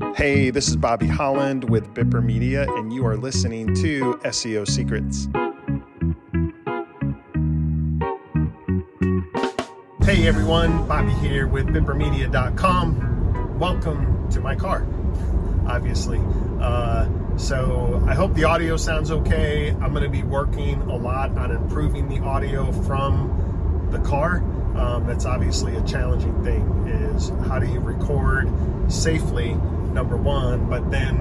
Hey, this is Bobby Holland with Bipper Media, and you are listening to SEO Secrets. Hey everyone, Bobby here with BipperMedia.com. Welcome to my car, obviously. Uh, so I hope the audio sounds okay. I'm going to be working a lot on improving the audio from the car. Um, that's obviously a challenging thing. Is how do you record safely? Number one, but then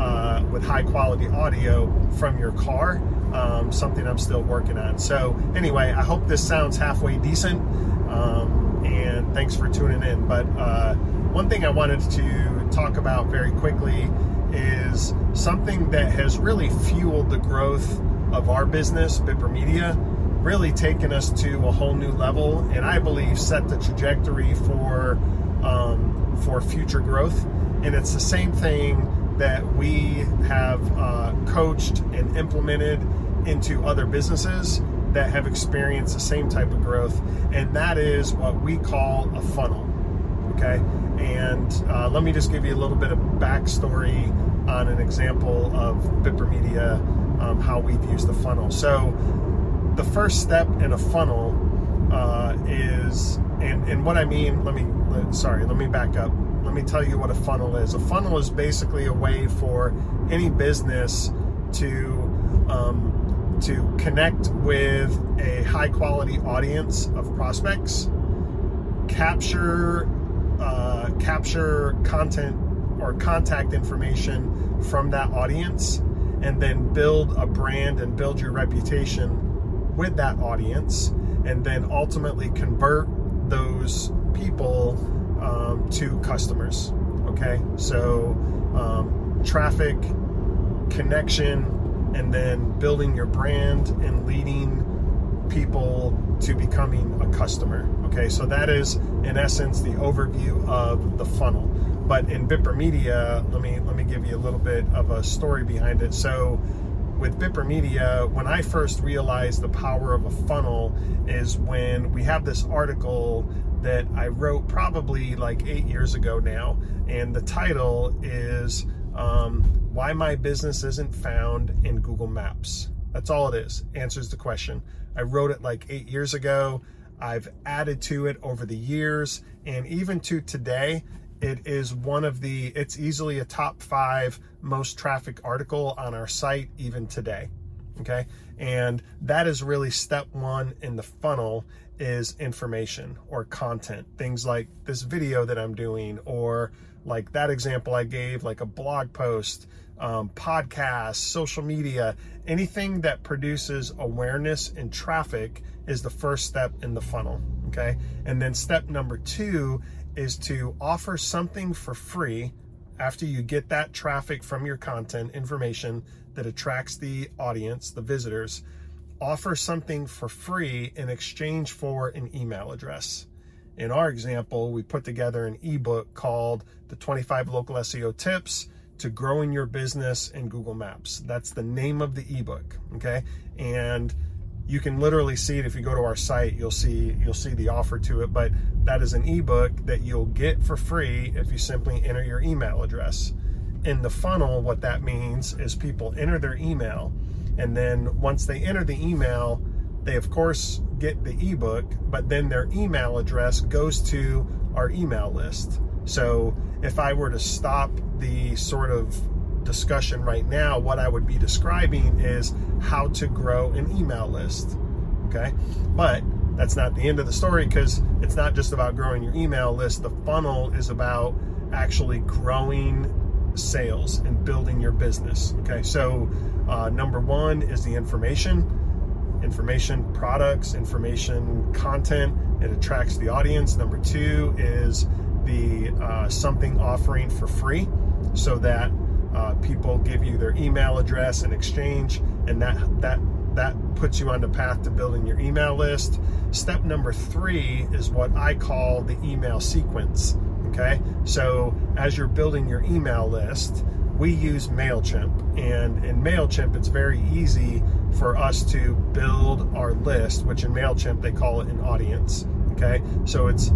uh, with high quality audio from your car. Um, something I'm still working on. So anyway, I hope this sounds halfway decent. Um, and thanks for tuning in. But uh, one thing I wanted to talk about very quickly is something that has really fueled the growth of our business, Bipper Media, really taken us to a whole new level, and I believe set the trajectory for um, for future growth. And it's the same thing that we have uh, coached and implemented into other businesses that have experienced the same type of growth, and that is what we call a funnel. Okay, and uh, let me just give you a little bit of backstory on an example of Bipper Media, um, how we've used the funnel. So, the first step in a funnel uh, is, and, and what I mean, let me, sorry, let me back up. Let me tell you what a funnel is. A funnel is basically a way for any business to um, to connect with a high quality audience of prospects, capture uh, capture content or contact information from that audience, and then build a brand and build your reputation with that audience, and then ultimately convert those people um, to customers. Okay, so um, traffic, connection, and then building your brand and leading people to becoming a customer. Okay, so that is in essence the overview of the funnel. But in Bipper Media, let me let me give you a little bit of a story behind it. So with Bipper Media, when I first realized the power of a funnel is when we have this article that I wrote probably like eight years ago now, and the title is um, "Why My Business Isn't Found in Google Maps." That's all it is. Answers the question. I wrote it like eight years ago. I've added to it over the years, and even to today, it is one of the, it's easily a top five most traffic article on our site, even today. Okay. And that is really step one in the funnel is information or content. Things like this video that I'm doing, or like that example I gave, like a blog post, um, podcasts, social media, anything that produces awareness and traffic is the first step in the funnel. Okay. And then step number two is to offer something for free after you get that traffic from your content information that attracts the audience, the visitors, offer something for free in exchange for an email address. In our example, we put together an ebook called The 25 Local SEO Tips to Growing Your Business in Google Maps. That's the name of the ebook, okay? And you can literally see it. If you go to our site you'll see you'll see the offer to it but that is an ebook that you'll get for free if you simply enter your email address. In the funnel what that means is people enter their email and then once they enter the email they of course get the ebook but then their email address goes to our email list. So if i were to stop the sort of discussion right now, what I would be describing is how to grow an email list. Okay. But that's not the end of the story because it's not just about growing your email list. The funnel is about actually growing sales and building your business. Okay. So, uh, number one is the information, information products, information content. It attracts the audience. Number two is the uh, something offering for free so that uh, people give you their email address in exchange, and that that that puts you on the path to building your email list. Step number three is what I call the email sequence. Okay, so as you're building your email list, we use MailChimp. And in MailChimp, it's very easy for us to build our list, which in MailChimp, they call it an audience. Okay, so it's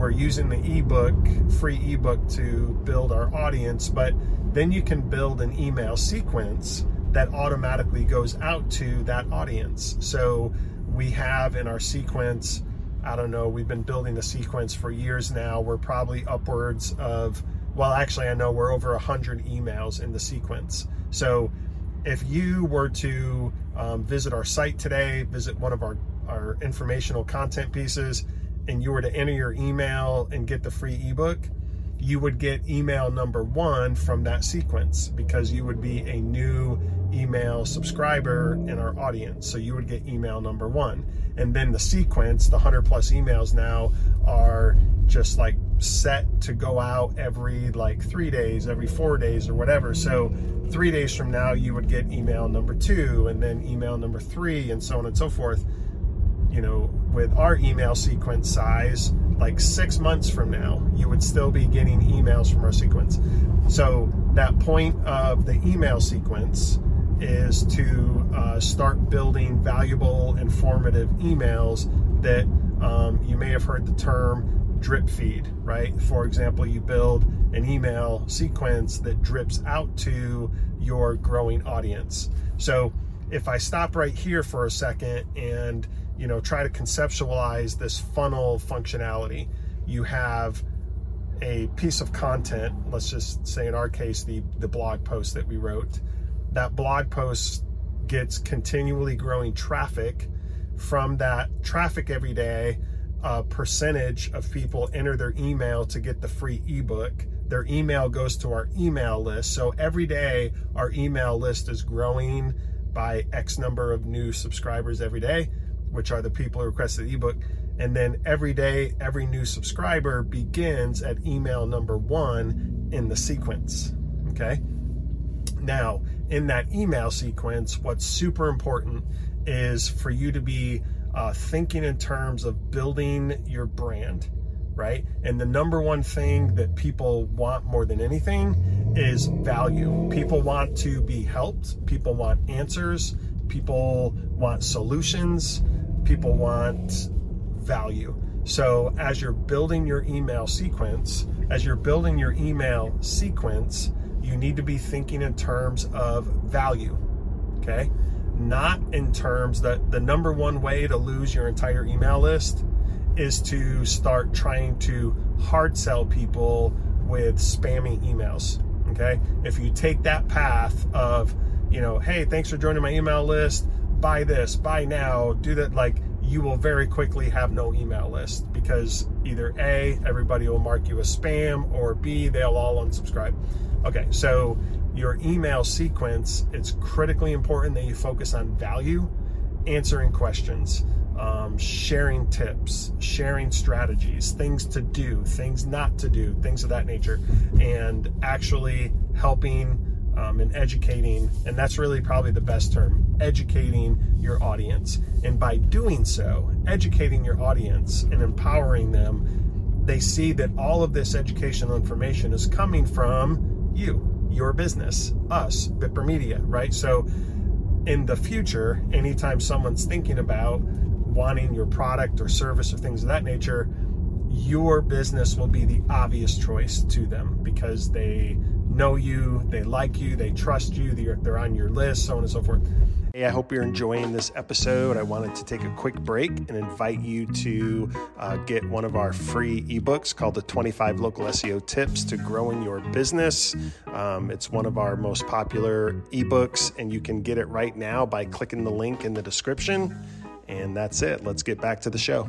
we're using the ebook, free ebook to build our audience, but then you can build an email sequence that automatically goes out to that audience. So we have in our sequence, I don't know, we've been building the sequence for years now. We're probably upwards of, well, actually, I know we're over 100 emails in the sequence. So if you were to um, visit our site today, visit one of our, our informational content pieces, and you were to enter your email and get the free ebook, you would get email number one from that sequence because you would be a new email subscriber in our audience. So you would get email number one. And then the sequence, the 100 plus emails now are just like set to go out every like three days, every four days, or whatever. So three days from now, you would get email number two, and then email number three, and so on and so forth. You know, with our email sequence size, like six months from now, you would still be getting emails from our sequence. So that point of the email sequence is to uh, start building valuable, informative emails that um, you may have heard the term drip feed, right? For example, you build an email sequence that drips out to your growing audience. So if I stop right here for a second and you know try to conceptualize this funnel functionality, you have a piece of content, let's just say in our case, the, the blog post that we wrote. That blog post gets continually growing traffic from that traffic every day a percentage of people enter their email to get the free ebook. Their email goes to our email list. So every day our email list is growing by x number of new subscribers every day which are the people who requested the ebook. And then every day every new subscriber begins at email number one in the sequence okay? Now in that email sequence, what's super important is for you to be uh, thinking in terms of building your brand, right? And the number one thing that people want more than anything is value. People want to be helped, people want answers, people want solutions, people want value. So, as you're building your email sequence, as you're building your email sequence, you need to be thinking in terms of value, okay? Not in terms that the number one way to lose your entire email list is to start trying to hard sell people with spammy emails, okay? If you take that path of, you know, hey, thanks for joining my email list, buy this, buy now, do that, like, you will very quickly have no email list because either A, everybody will mark you as spam, or B, they'll all unsubscribe. Okay, so your email sequence, it's critically important that you focus on value, answering questions, um, sharing tips, sharing strategies, things to do, things not to do, things of that nature, and actually helping um, and educating, and that's really probably the best term, educating your audience. And by doing so, educating your audience and empowering them, they see that all of this educational information is coming from you, your business, us, Bipper Media, right? So in the future, anytime someone's thinking about wanting your product or service or things of that nature, your business will be the obvious choice to them because they know you, they like you, they trust you, they're, they're on your list, so on and so forth. Hey, I hope you're enjoying this episode. I wanted to take a quick break and invite you to uh, get one of our free ebooks called the 25 Local SEO Tips to Growing Your Business. Um, it's one of our most popular ebooks, and you can get it right now by clicking the link in the description. And that's it. Let's get back to the show.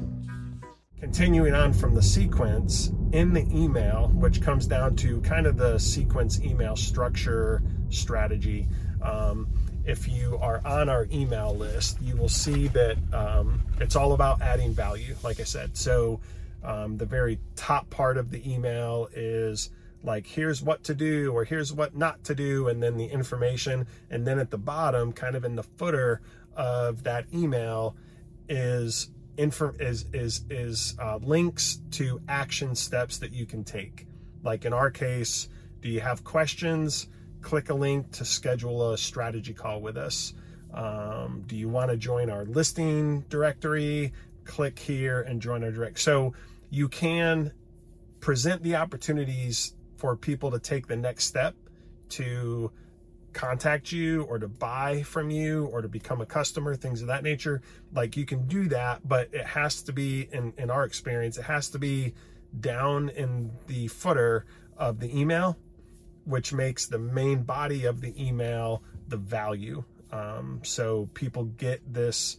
Continuing on from the sequence in the email, which comes down to kind of the sequence email structure strategy. Um, if you are on our email list, you will see that um, it's all about adding value, like I said. So, um, the very top part of the email is like, here's what to do, or here's what not to do, and then the information. And then at the bottom, kind of in the footer of that email, is info is is is uh, links to action steps that you can take. Like in our case, do you have questions? click a link to schedule a strategy call with us. Um, do you want to join our listing directory? Click here and join our direct. So you can present the opportunities for people to take the next step to contact you or to buy from you or to become a customer, things of that nature. Like you can do that, but it has to be, in, in our experience, it has to be down in the footer of the email, which makes the main body of the email the value. Um, so people get this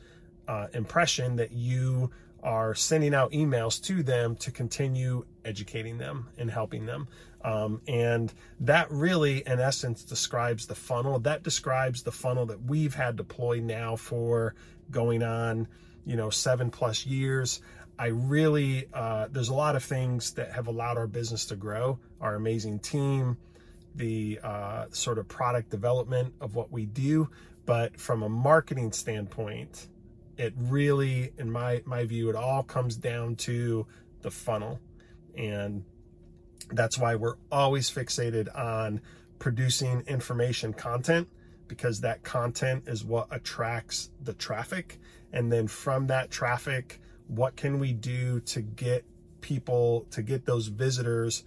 uh, impression that you are sending out emails to them to continue educating them and helping them. Um, and that really, in essence, describes the funnel. That describes the funnel that we've had deployed now for going on, you know, seven plus years. I really, uh, there's a lot of things that have allowed our business to grow, our amazing team, the uh, sort of product development of what we do. But from a marketing standpoint, it really, in my, my view, it all comes down to the funnel. And that's why we're always fixated on producing information content because that content is what attracts the traffic. And then from that traffic, what can we do to get people, to get those visitors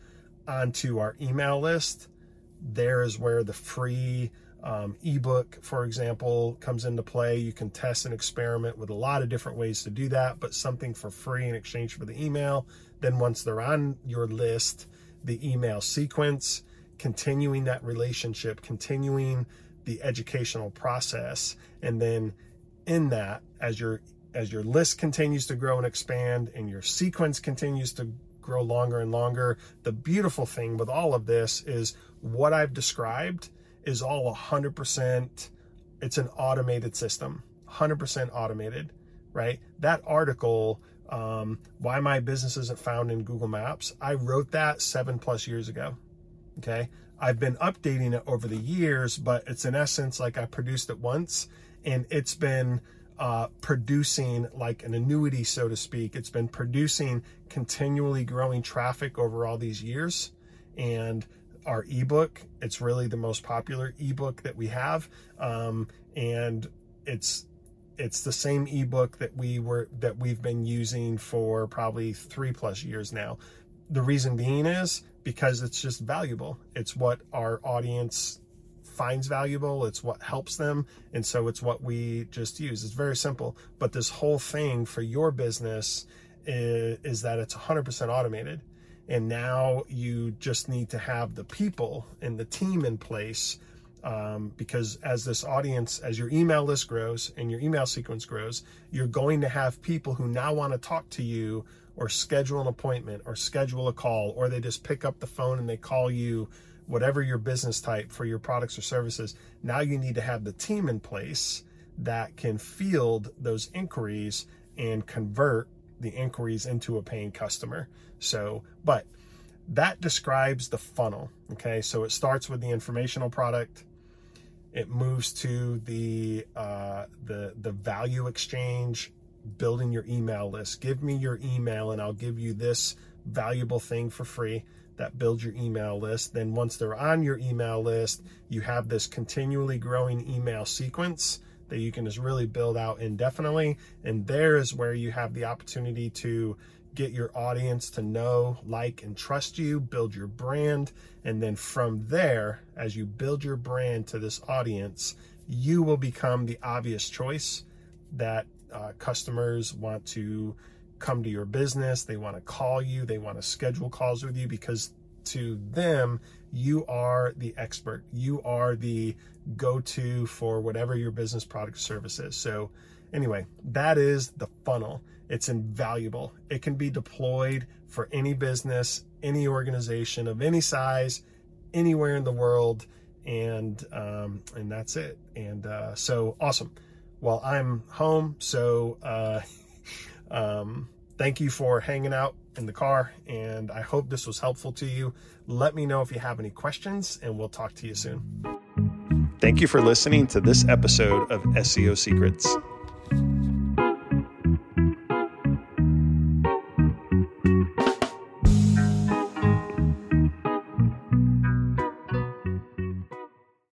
onto our email list? There is where the free um, ebook, for example, comes into play. You can test and experiment with a lot of different ways to do that, but something for free in exchange for the email. Then once they're on your list, the email sequence, continuing that relationship, continuing the educational process, and then in that, as your as your list continues to grow and expand, and your sequence continues to grow longer and longer, the beautiful thing with all of this is what I've described is all 100%. It's an automated system, 100% automated, right? That article um, why my business isn't found in Google Maps. I wrote that seven plus years ago. Okay. I've been updating it over the years, but it's in essence like I produced it once and it's been uh, producing like an annuity, so to speak. It's been producing continually growing traffic over all these years. And our ebook, it's really the most popular ebook that we have. Um, and it's it's the same ebook that we were that we've been using for probably three plus years now. The reason being is because it's just valuable. It's what our audience finds valuable. It's what helps them. And so it's what we just use. It's very simple. But this whole thing for your business is, is that it's 100% automated. And now you just need to have the people and the team in place um, because as this audience, as your email list grows and your email sequence grows, you're going to have people who now want to talk to you or schedule an appointment or schedule a call, or they just pick up the phone and they call you, whatever your business type for your products or services. Now you need to have the team in place that can field those inquiries and convert the inquiries into a paying customer. So, but that describes the funnel. Okay, so it starts with the informational product it moves to the uh, the the value exchange, building your email list. Give me your email, and I'll give you this valuable thing for free that builds your email list. Then once they're on your email list, you have this continually growing email sequence that you can just really build out indefinitely. And there is where you have the opportunity to get your audience to know, like, and trust you, build your brand. And then from there, as you build your brand to this audience, you will become the obvious choice that uh, customers want to come to your business. They want to call you, they want to schedule calls with you because to them, you are the expert. You are the go to for whatever your business product service is. So, anyway, that is the funnel. It's invaluable. It can be deployed for any business, any organization of any size, anywhere in the world, and um, and that's it. And uh, so awesome. Well, I'm home, so uh, um, thank you for hanging out in the car, and I hope this was helpful to you. Let me know if you have any questions, and we'll talk to you soon. Thank you for listening to this episode of SEO Secrets.